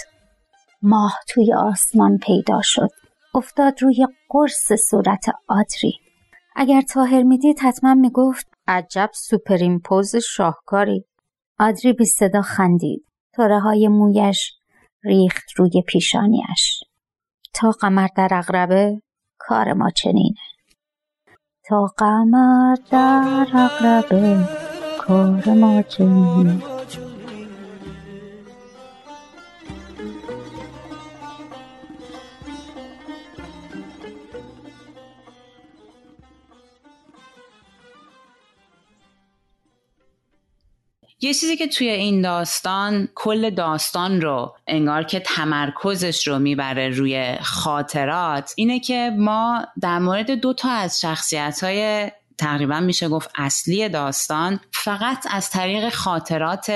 ماه توی آسمان پیدا شد. افتاد روی قرص صورت آدری. اگر تاهر می‌دید حتما می‌گفت عجب superimpose شاهکاری. آدری بی صدا خندید. طره های مویش ریخت روی پیشانیش. تا قمر در عقربه کار ما چنینه. تا قمر در عقربه کار ما چنینه. یه چیزی که توی این داستان کل داستان رو انگار که تمرکزش رو می‌بره روی خاطرات اینه که ما در مورد دو تا از شخصیت های تقریبا میشه گفت اصلی داستان فقط از طریق خاطرات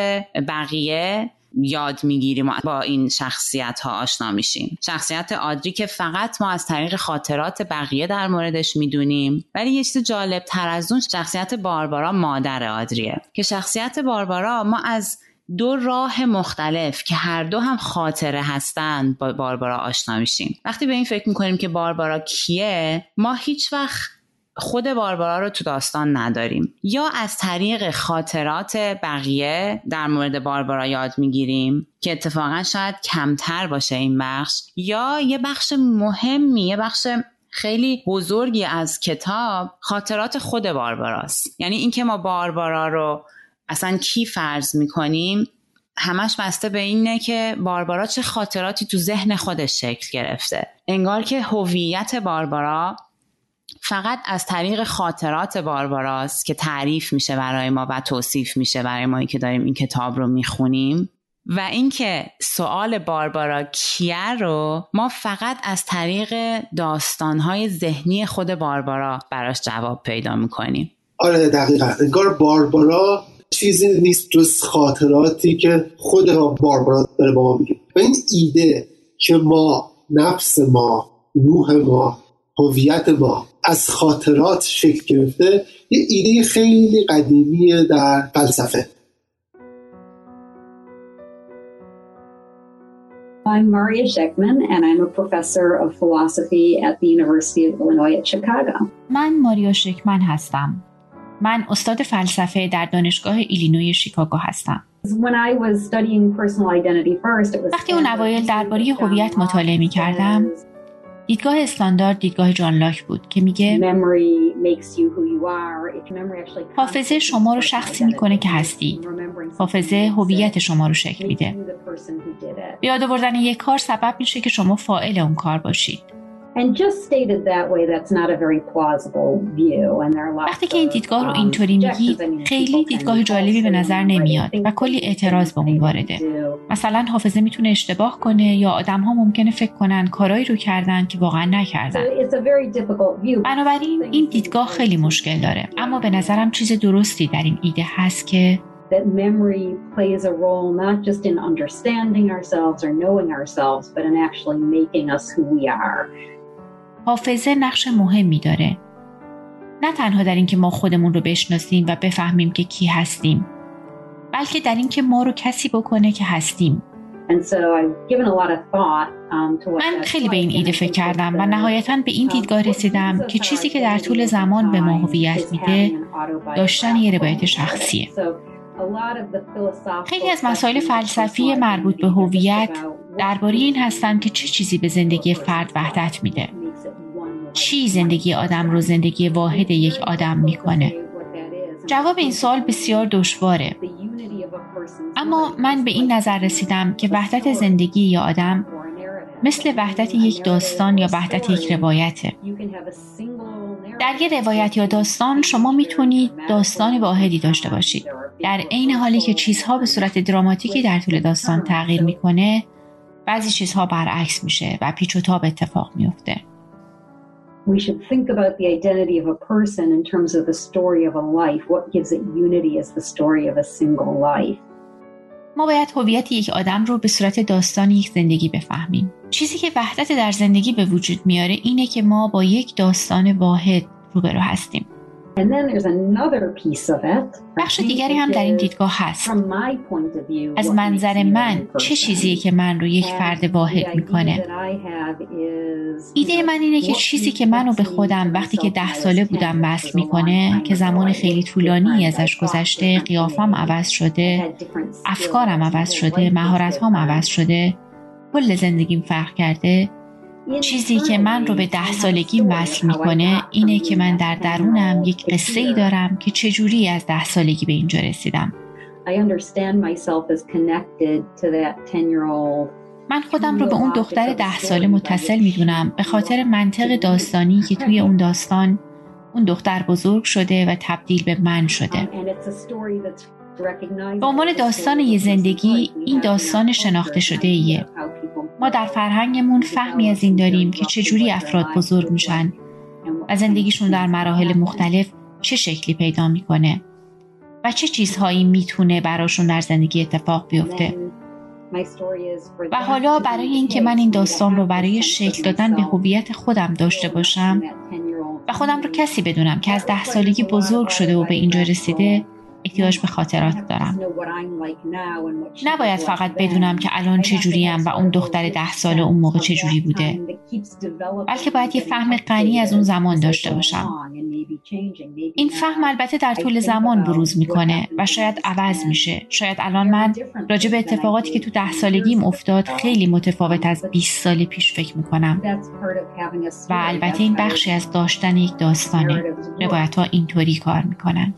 بقیه یاد می‌گیریم با این شخصیت ها آشنا میشیم. شخصیت آدری که فقط ما از طریق خاطرات بقیه در موردش می‌دونیم ولی یه چیز جالب تر از اون شخصیت باربارا مادر آدریه که شخصیت باربارا ما از دو راه مختلف که هر دو هم خاطره هستند با باربارا آشنا میشیم. وقتی به این فکر می‌کنیم که باربارا کیه ما هیچ وقت خود باربارا رو تو داستان نداریم. یا از طریق خاطرات بقیه در مورد باربارا یاد می‌گیریم که اتفاقا شاید کمتر باشه این بخش یا یه بخش مهمی یه بخش خیلی بزرگی از کتاب خاطرات خود بارباراست. یعنی اینکه ما باربارا رو اصلا کی فرض می‌کنیم همش بسته به اینه که باربارا چه خاطراتی تو ذهن خودش شکل گرفته. انگار که هویت باربارا فقط از طریق خاطرات بارباراست که تعریف میشه برای ما و توصیف میشه برای ما که داریم این کتاب رو می‌خونیم و اینکه سوال باربارا کیه رو ما فقط از طریق داستانهای ذهنی خود باربارا براش جواب پیدا می‌کنیم. آره دقیقا. انگار باربارا چیزی نیست جز خاطراتی که خود باربارا داره با ما میگه. و این ایده که ما نفس ما روح ما هویت ما از خاطرات شکل گرفته یه ایده خیلی قدیمیه در فلسفه I'm Maria Sheckman and I'm a professor of philosophy at the University of Illinois at Chicago. من ماریا شکمن هستم. من استاد فلسفه در دانشگاه ایلینوی شیکاگو هستم. وقتی اون اوایل درباره هویت مطالعه می کردم دیدگاه استاندارد دیدگاه جان لاک بود که میگه حافظه شما رو شخصی می‌کنه که هستی. حافظه هویت شما رو شکل میده. به یاد آوردن یک کار سبب میشه که شما فائل اون کار باشید وقتی که این دیدگاه رو اینطوری میگی خیلی دیدگاه جالبی به نظر نمیاد و کلی اعتراض به اون وارده. مثلا حافظه می‌تونه اشتباه کنه یا آدم ها ممکنه فکر کنن کارایی رو کردن که واقعا نکردن. بنابراین این دیدگاه خیلی مشکل داره. اما به نظرم چیز درستی در این ایده هست که that memory plays a role not just in understanding ourselves or knowing ourselves, but in actually making us who we are. حافظه نقش مهمی داره. نه تنها در اینکه ما خودمون رو بشناسیم و بفهمیم که کی هستیم بلکه در اینکه ما رو کسی بکنه که هستیم. من خیلی به این ایده فکر کردم و نهایتا به این دیدگاه رسیدم که چیزی که در طول زمان به ما هویت میده داشتن یه روایت شخصیه. خیلی از مسائل فلسفی مربوط به هویت درباره این هستند که چه چیزی به زندگی فرد وحدت میده. چی زندگی آدم رو زندگی واحد یک آدم می‌کنه؟ جواب این سوال بسیار دشواره. اما من به این نظر رسیدم که وحدت زندگی یا آدم مثل وحدت یک داستان یا وحدت یک روایته. در یه روایت یا داستان شما می‌تونید داستان واحدی داشته باشید. در عین حالی که چیزها به صورت دراماتیکی در طول داستان تغییر می‌کنه بعضی چیزها برعکس میشه و پیچ و تاب اتفاق میفته we should think about the identity of a person in terms of the story of a life. What gives it unity is the story of a single life. ما باید هویت یک آدم رو به صورت داستان یک زندگی بفهمیم. چیزی که وحدت در زندگی به وجود میاره اینه که ما با یک داستان واحد روبرو هستیم. بخش دیگری هم در این دیدگاه هست. از منظر من چه چیزیه که من رو یک فرد واحد می‌کنه؟ ایده من اینه که چیزی که منو به خودم وقتی که ده ساله بودم وصل می‌کنه که زمان خیلی طولانی ازش گذشته قیافم عوض شده افکارم عوض شده مهارتهام عوض شده کل زندگیم فرق کرده. چیزی که من رو به ده سالگی وصل می‌کنه اینه که من در درونم یک قصه ای دارم که چجوری از ده سالگی به اینجا رسیدم. من خودم رو به اون دختر ده ساله متصل می‌دونم به خاطر منطق داستانی که توی اون داستان اون دختر بزرگ شده و تبدیل به من شده. به عنوان داستان یه زندگی این داستان شناخته شده ایه. ما در فرهنگمون فهمی از این داریم که چجوری افراد بزرگ میشن و زندگیشون در مراحل مختلف چه شکلی پیدا می‌کنه و چه چیزهایی می‌تونه براشون در زندگی اتفاق بیفته. و حالا برای اینکه من این داستان رو برای شکل دادن به هویت خودم داشته باشم و خودم رو کسی بدونم که از ده سالگی بزرگ شده و به اینجا رسیده احتیاج به خاطرات دارم. نباید فقط بدونم که الان چجوریم و اون دختر ده سال اون موقع چجوری بوده. بلکه باید یه فهم غنی از اون زمان داشته باشم. این فهم البته در طول زمان بروز می‌کنه و شاید عوض میشه. شاید الان من راجع به اتفاقاتی که تو ده سالگیم افتاد خیلی متفاوت از 20 سال پیش فکر می‌کنم. و البته این بخشی از داشتن یک داستانه. روایت ها اینطوری کار می‌کنن.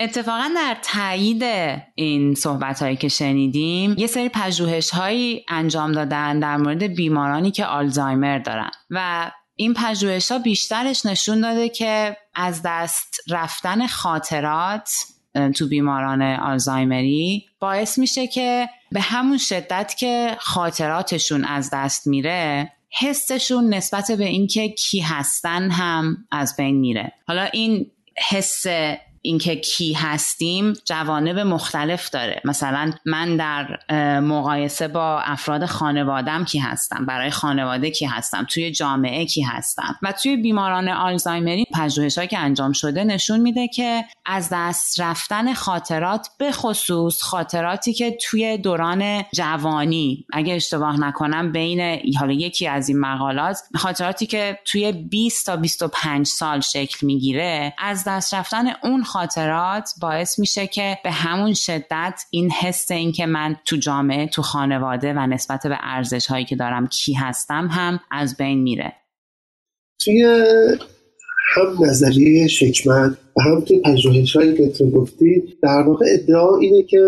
اتفاقا در تایید این صحبت هایی که شنیدیم یه سری پژوهش هایی انجام دادن در مورد بیمارانی که آلزایمر دارن. و این پژوهش ها بیشترش نشون داده که از دست رفتن خاطرات تو بیماران آلزایمری باعث میشه که به همون شدت که خاطراتشون از دست میره حسشون نسبت به اینکه کی هستن هم از بین میره. حالا این حس اینکه کی هستیم جوانب مختلف داره. مثلا من در مقایسه با افراد خانوادم کی هستم؟ برای خانواده کی هستم؟ توی جامعه کی هستم؟ و توی بیماران آلزایمری پژوهشهایی که انجام شده نشون میده که از دست رفتن خاطرات به خصوص خاطراتی که توی دوران جوانی اگه اشتباه نکنم بین حالا یکی از این مقالات خاطراتی که توی 20 تا 25 سال شکل می‌گیره از دست رفتن اون خاطرات باعث میشه که به همون شدت این حس این که من تو جامعه تو خانواده و نسبت به ارزش هایی که دارم کی هستم هم از بین میره. توی هم نظریه شکمن و هم توی پژوهش هایی که تو گفتی در واقع ادعا اینه که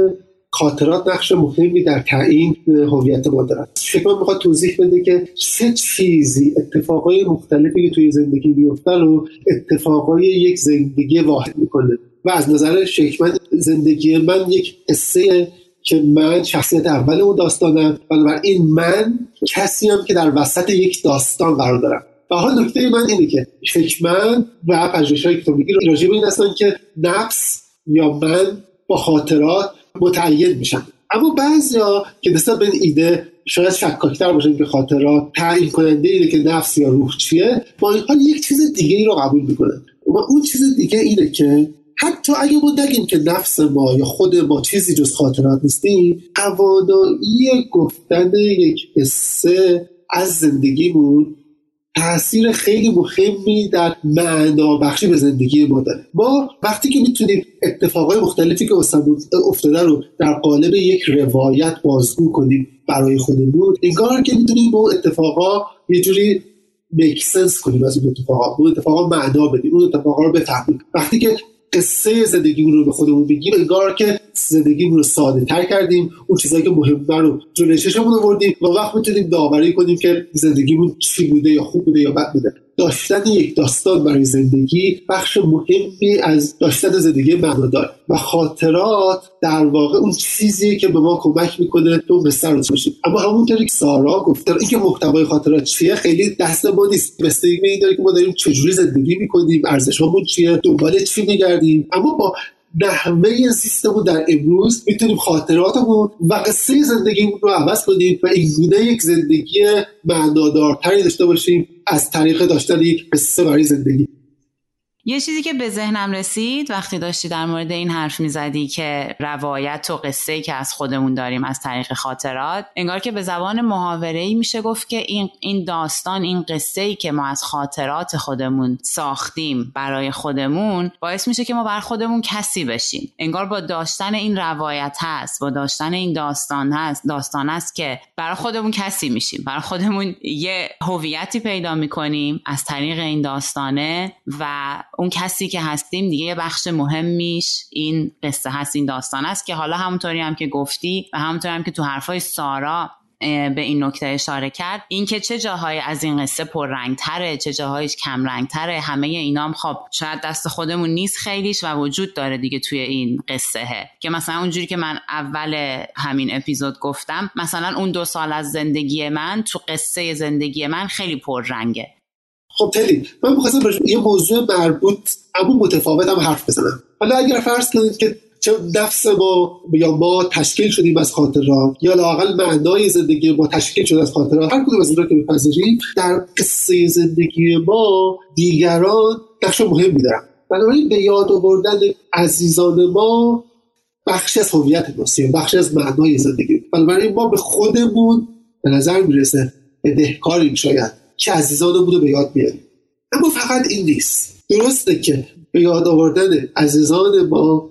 خاطرات نقش مهمی در تعیین هویت ما دارن. شکمن می‌خواد توضیح بده که سه چیزی اتفاقای مختلفی که توی زندگی میفته رو اتفاقای یک زندگی واحد می‌کنه. و از نظر شکمن زندگی من یک قصه که من شخصیت اول اون داستانم. بنابراین من کسی هم که در وسط یک داستان قرار دارم. و حال نکته من اینه که شکمن و پژوهش های که میگی راجع به این هستن که نفس یا من با خاطرات متعین میشن. اما بعضیا که نسبت به این ایده شاید شکاکتر باشن که خاطرات تعیین کننده اینه که نفس یا روح چیه با این حال یک چیز دیگه ای رو قبول می‌کنن. و اون چیز دیگه اینه که حتی اگه ما نگیم که نفس ما یا خود ما چیزی جز خاطرات نیستیم توانایی گفتن یک قصه از زندگیمون تاثیر خیلی مهمی در معنا بخشی به زندگی ما داره. ما وقتی که می‌تونیم اتفاقای مختلفی که افتاده رو در قالب یک روایت بازگو کنیم برای خودمون انگار که می‌تونیم با اتفاقا یه جوری مکسنس کنیم از اون اتفاقا. اون اتفاقا معنا بدیم اون اتفاقا رو بفهمیم. وقتی که قصه زندگیمون رو به خودمون بگیم انگار که زندگیمون رو ساده تر کردیم. اون چیزایی که مهمه رو جلوی چشممون آوردیم و وقت می‌تونیم داوری کنیم که زندگیمون چی بوده یا خوب بوده یا بد بوده. داشتن یک داستان برای زندگی بخش مهمی از داشتن زندگی معنادار و خاطرات در واقع اون چیزیه که به ما کمک می‌کنه تو قصه رو اما همونطوری که سارا گفته اینکه محتوای خاطرات چیه خیلی دست ما نیست. بستگی این داره که ما داریم چجوری زندگی می‌کنیم ارزشامون چیه دنبال چی میگردیم. اما با نحوه زیستمون در امروز می‌تونیم خاطراتمون و قصه زندگیمون رو عوض کنیم و این گونه یک زندگی معنادارتری داشته باشیم از طریق داشتن یک قصه برای زندگی. یه چیزی که به ذهنم رسید وقتی داشتی در مورد این حرف می‌زدی که روایت و قصه که از خودمون داریم از طریق خاطرات انگار که به زبان محاوره ای میشه گفت که این این داستان این قصه ای که ما از خاطرات خودمون ساختیم برای خودمون باعث میشه که ما بر خودمون کسی بشیم. انگار با داشتن این روایت هست با داشتن این داستان هست داستان هست که برای خودمون کسی میشیم. برای خودمون یه هویتی پیدا می‌کنیم از طریق این داستانه و اون کسی که هستیم دیگه یه بخش مهمیش این قصه هست این داستان است که حالا همونطوری هم که گفتی و همونطوری هم که تو حرفای سارا به این نکته اشاره کرد اینکه چه جاهایی از این قصه تره چه جاهایش کم تره همه اینا هم خب شاید دست خودمون نیست خیلیش و وجود داره دیگه توی این قصه که مثلا اونجوری که من اول همین اپیزود گفتم مثلا اون دو سال از زندگی من تو قصه زندگی من خیلی پررنگه. خب تلی من می‌خواستم یه موضوع مربوط اما متفاوت هم حرف بزنم. حالا اگر فرض کنید که چه نفس ما یا ما تشکیل شدیم از خاطرات یا لاقل معنای زندگی ما تشکیل شده از خاطرات هر کدوم از این که میپذیریم در قصه زندگی ما دیگران نقش مهمی دارن. بنابراین به یاد آوردن عزیزان ما بخشی از هویت ماست بخشی از معنای زندگی. بنابراین ما به خودمون به نظر می‌رسه بدهکاریم شاید. که عزیزان بوده به یاد بیاریم. اما فقط این نیست. درسته که به یاد آوردن عزیزان ما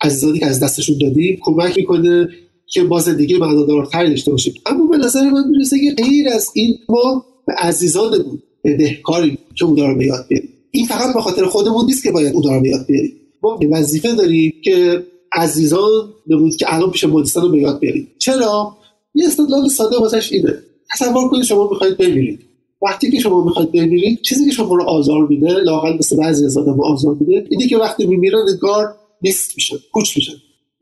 عزیزانی که از دستشون دادیم کمک می‌کنه که با زندگی معنادارتری داشته باشیم. اما به نظر من می‌رسه که غیر از این ما به عزیزانمون دهکاری که اون رو به یاد بیاریم. این فقط به خاطر خودمون نیست که باید اون رو به یاد بیاریم. ما وظیفه داریم که عزیزان نمود که الان پیش مدرسان رو به یاد بیاریم. چرا؟ یه استدلال ساده واسش اینه. تصور کنید شما می‌خواید بمیرید. وقتی که شما می‌خواید بمیرید چیزی که شما رو آزار میده لاقل مثل بعضی از آدم آزار میده اینه که وقتی میمیرن انگار نیست میشن کوچ میشن.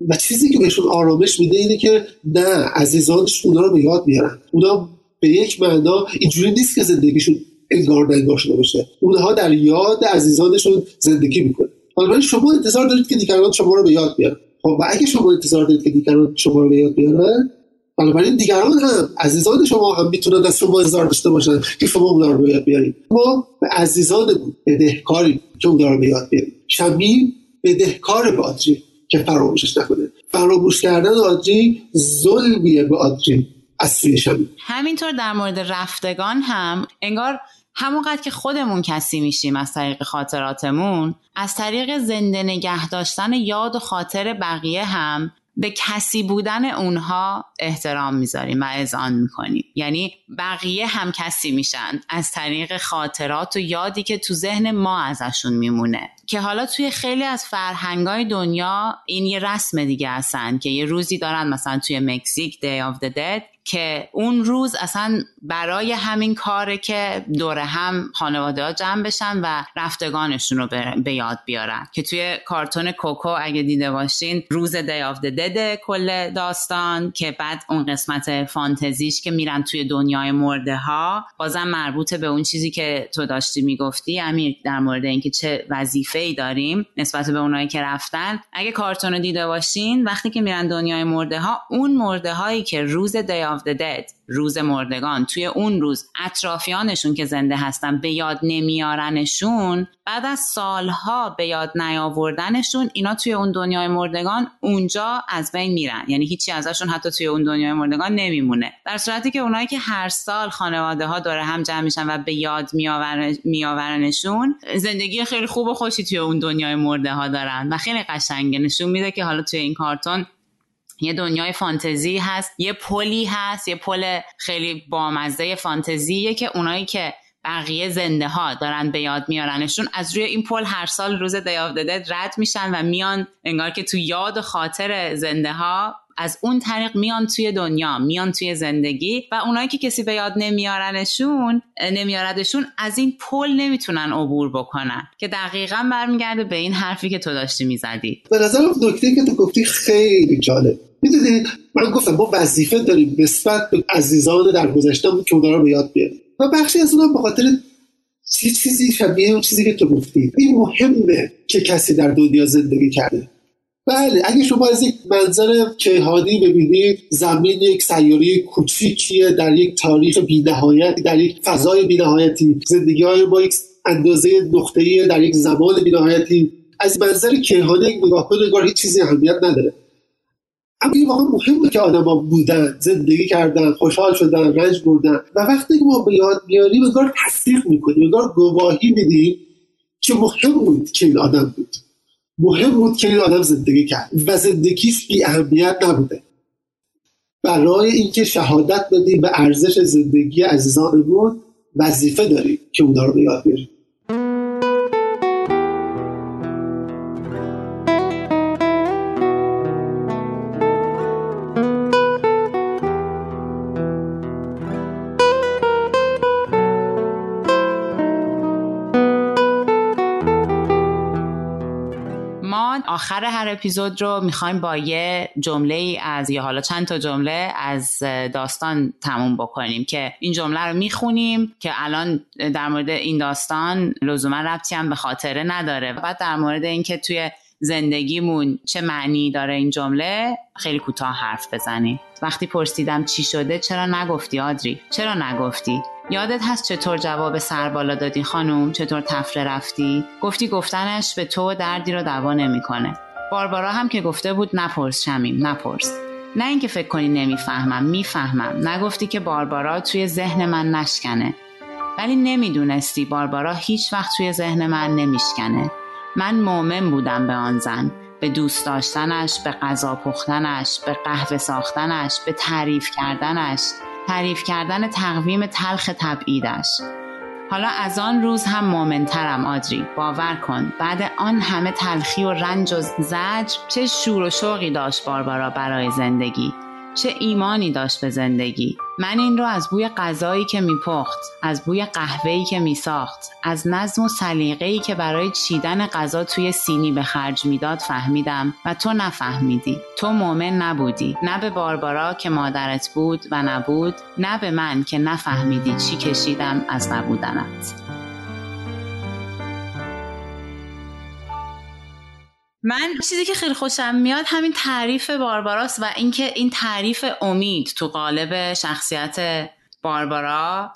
و چیزی که بهشون آرامش میده اینه که نه عزیزانش اونا رو به یاد میارن. اونا به یک معنا اینجوری نیست که زندگیشون انگار ننگار شده باشه. اونها در یاد عزیزانشون زندگی می‌کنه حالا شما انتظار دارید که دیگران شما رو به یاد بیارن. خب و اگه شما انتظار دارید که دیگران شما رو به یاد بیارن بنابراین دیگران هم عزیزان شما هم می‌تونن از شما انتظار داشته باشن که شما اونا رو یاد بیارید. ما به عزیزان بدهکاری که اونا رو به یاد بیارید شمیم بدهکار به آدری که فراموشش نکنه. فراموش کردن آدری ظلمیه به آدری. از سوی شمیم همینطور در مورد رفتگان هم انگار همونقدر که خودمون کسی میشیم از طریق خاطراتمون از طریق زنده نگه داشتن یاد و خاطر بقیه هم به کسی بودن اونها احترام می‌ذاریم و اذعان می‌کنیم. یعنی بقیه هم کسی میشن از طریق خاطرات و یادی که تو ذهن ما ازشون میمونه. که حالا توی خیلی از فرهنگای دنیا این یه رسم دیگه هستن که یه روزی دارن مثلا توی مکزیک Day of the Dead که اون روز اصلا برای همین کاره که دور هم خانواده ها جمع بشن و رفتگانشون رو به یاد بیارن. که توی کارتون Coco اگه دیده باشین روز Day of Dead کل داستان که بعد اون قسمت فانتزیش که میرن توی دنیای مرده ها بازم مربوط به اون چیزی که تو داشتی می‌گفتی. امیر در مورد اینکه چه وظیفه ای داریم نسبت به اونایی که رفتن. اگه کارتون رو دیده باشین وقتی که میرن دنیای مرده ها اون مرده هایی که روز Day of the Dead روز مردگان. توی اون روز اطرافیانشون که زنده هستن به یاد نمیارنشون بعد از سالها به یاد نیاوردنشون اینا توی اون دنیای مردگان اونجا از بین میرن. یعنی هیچی ازشون حتی توی اون دنیای مردگان نمیمونه. در صورتی که اونایی که هر سال خانواده ها داره هم جمع میشن و به یاد میآورنشون زندگی خیلی خوب و خوشی توی اون دنیای مرده ها دارن و خیلی قشنگه. نشون میده که حالا توی این کارتون یه دنیای فانتزی هست یه پلی هست یه پل خیلی بامزه فانتزیه که اونایی که بقیه زنده ها دارن به یاد میارنشون از روی این پل هر سال روز دیافدده رد میشن و میان انگار که تو یاد و خاطر زنده ها از اون طریق میان توی دنیا میان توی زندگی و اونایی که کسی به یاد نمیارنشون نمیاردشون از این پل نمی‌تونن عبور بکنن که دقیقا برمیگرده به این حرفی که تو داشتی می‌زدی. به نظرم نکته که تو گفتی خیلی جالب. می‌دونید؟ من گفتم ما وظیفه داریم نسبت به عزیزان در گذشته که اونا رو به یاد بیاریم. و بخشی از اونم به خاطر چی چیزی شبیه اون چیزی که تو گفتی. این مهمه که کسی در دنیا زندگی کرده. بله اگه شما از یک منظر کیهانی ببینید زمین یک سیاره کوچیکیه در یک تاریخ بینهایت در یک فضای بینهایتی. زندگی های با یک اندازه نقطه‌ای در یک زمان بینهایتی. از منظر کیهانی نگاه کنید هیچ چیزی اهمیت نداره. اما این واقعا مهمه که آدما بودن زندگی کردن خوشحال شدن رنج بردن. و وقتی که ما به یاد میاریم انگار تصدیق می‌کنیم انگار گواهی میدیم که مهم بود که این آدم بود. مهم بود که این آدم زندگی کرد و زندگیش بی اهمیت نبوده. برای اینکه شهادت بدیم به ارزش زندگی عزیزانمون وظیفه داریم که اونا رو به یاد بیاریم. هر اپیزود رو می‌خوایم با یه جمله ای از یا حالا چند تا جمله از داستان تموم بکنیم که این جمله رو می‌خونیم که الان در مورد این داستان لزوما ربطی هم به خاطره نداره. و در مورد اینکه توی زندگیمون چه معنی داره این جمله خیلی کوتاه حرف بزنیم. وقتی پرسیدم چی شده چرا نگفتی آدری؟ چرا نگفتی؟ یادت هست چطور جواب سر بالا دادی خانم چطور تفره رفتی؟ گفتی گفتنش به تو دردی رو دوا نمی‌کنه. باربارا هم که گفته بود نپرس شمیم نپرس. نه اینکه فکر کنی نمی‌فهمم می‌فهمم. نگفتی که باربارا توی ذهن من نشکنه. ولی نمی‌دونستی باربارا هیچ وقت توی ذهن من نمیشکنه. من مؤمن بودم به آن زن. به دوست داشتنش به غذا پختنش به قهوه ساختنش به تعریف کردنش. تعریف کردن تقویم تلخ تبعیدش. حالا از آن روز هم مومنترم آدری. باور کن. بعد آن همه تلخی و رنج و زجر چه شور و شوقی داشت باربارا برای زندگی. چه ایمانی داشت به زندگی؟ من این رو از بوی غذایی که میپخت از بوی قهوه‌ای که میساخت از نظم و سلیقه‌ای که برای چیدن غذا توی سینی به خرج می‌داد فهمیدم و تو نفهمیدی. تو مؤمن نبودی. نه به باربارا که مادرت بود و نبود نه به من که نفهمیدی چی کشیدم از نبودنت. من چیزی که خیلی خوشم میاد همین تعریف بارباراست و اینکه این تعریف امید تو قالب شخصیت باربارا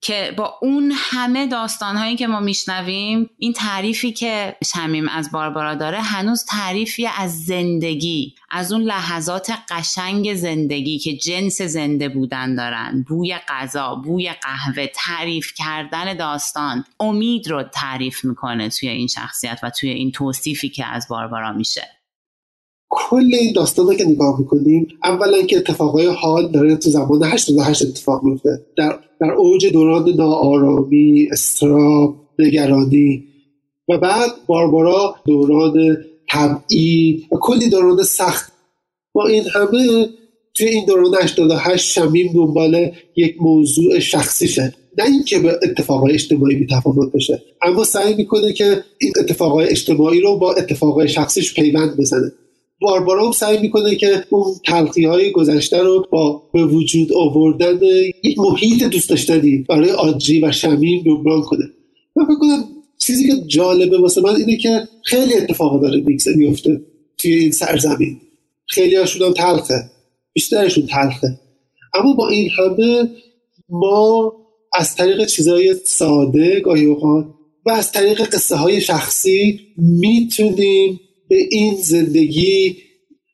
که با اون همه داستانهایی که ما میشنویم این تعریفی که شمیم از باربارا داره هنوز تعریفی از زندگی از اون لحظات قشنگ زندگی که جنس زنده بودن دارن بوی غذا بوی قهوه تعریف کردن داستان امید رو تعریف می‌کنه توی این شخصیت و توی این توصیفی که از باربارا میشه. کل این داستان که نگاه می‌کنیم اولا که اتفاقای حال داره تو زمان 88 اتفاق میفته در, در اوج دوران ناآرامی استراب نگرانی و بعد باربارا دوران تبعید و کلی دوران سخت. با این همه توی این دوران 88 شمیم دنبال یک موضوع شخصیشه نه اینکه به اتفاقای اجتماعی بی تفاوت بشه. اما سعی می‌کنه که این اتفاقای اجتماعی رو با اتفاقای شخصیش پیوند بزنه. باربارا هم سعی می‌کنه که اون تلخی های گذشته رو با به وجود آوردن یک محیط دوست داشتنی برای آدری و شمیم جبران کنه. من فکر کنم چیزی که جالبه واسه من اینه که خیلی اتفاق داره میفته توی این سرزمین. خیلی هاشون هم تلخه. بیشترشون تلخه. اما با این همه ما از طریق چیزهای ساده گاهی اوقات و از طریق قصه های شخصی می‌تونیم به این زندگی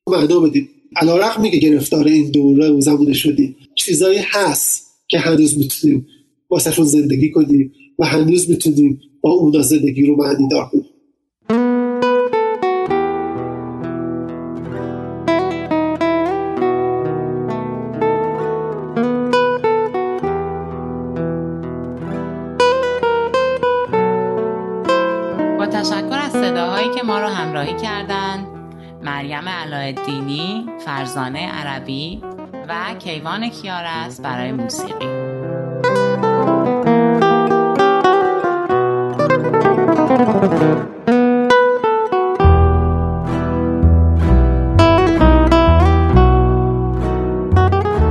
معنا بدیم. علا رقمی که گرفتار این دوره و زمونه شدیم. چیزایی هست که هنوز می‌تونیم واسهشون زندگی کنیم و هنوز می‌تونیم با اونا زندگی رو معنی دار کنیم. علایالدینی، فرزانه عربی و کیوان کیارست برای موسیقی.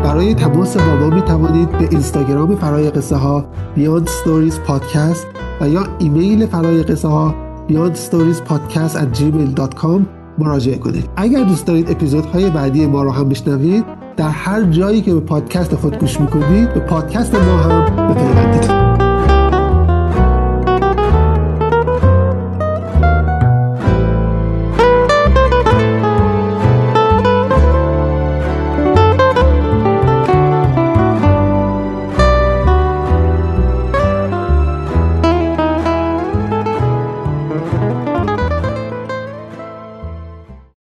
برای تماس با ما می توانید به اینستاگرام فرای قصه ها بیاند ستوریز پادکست و یا ایمیل فرای قصه ها بیاند ستوریز پادکست at gmail.com مراجعه کنید. اگر دوست دارید اپیزودهای بعدی ما رو هم بشنوید در هر جایی که به پادکست خود گوش می‌کنید به پادکست ما هم به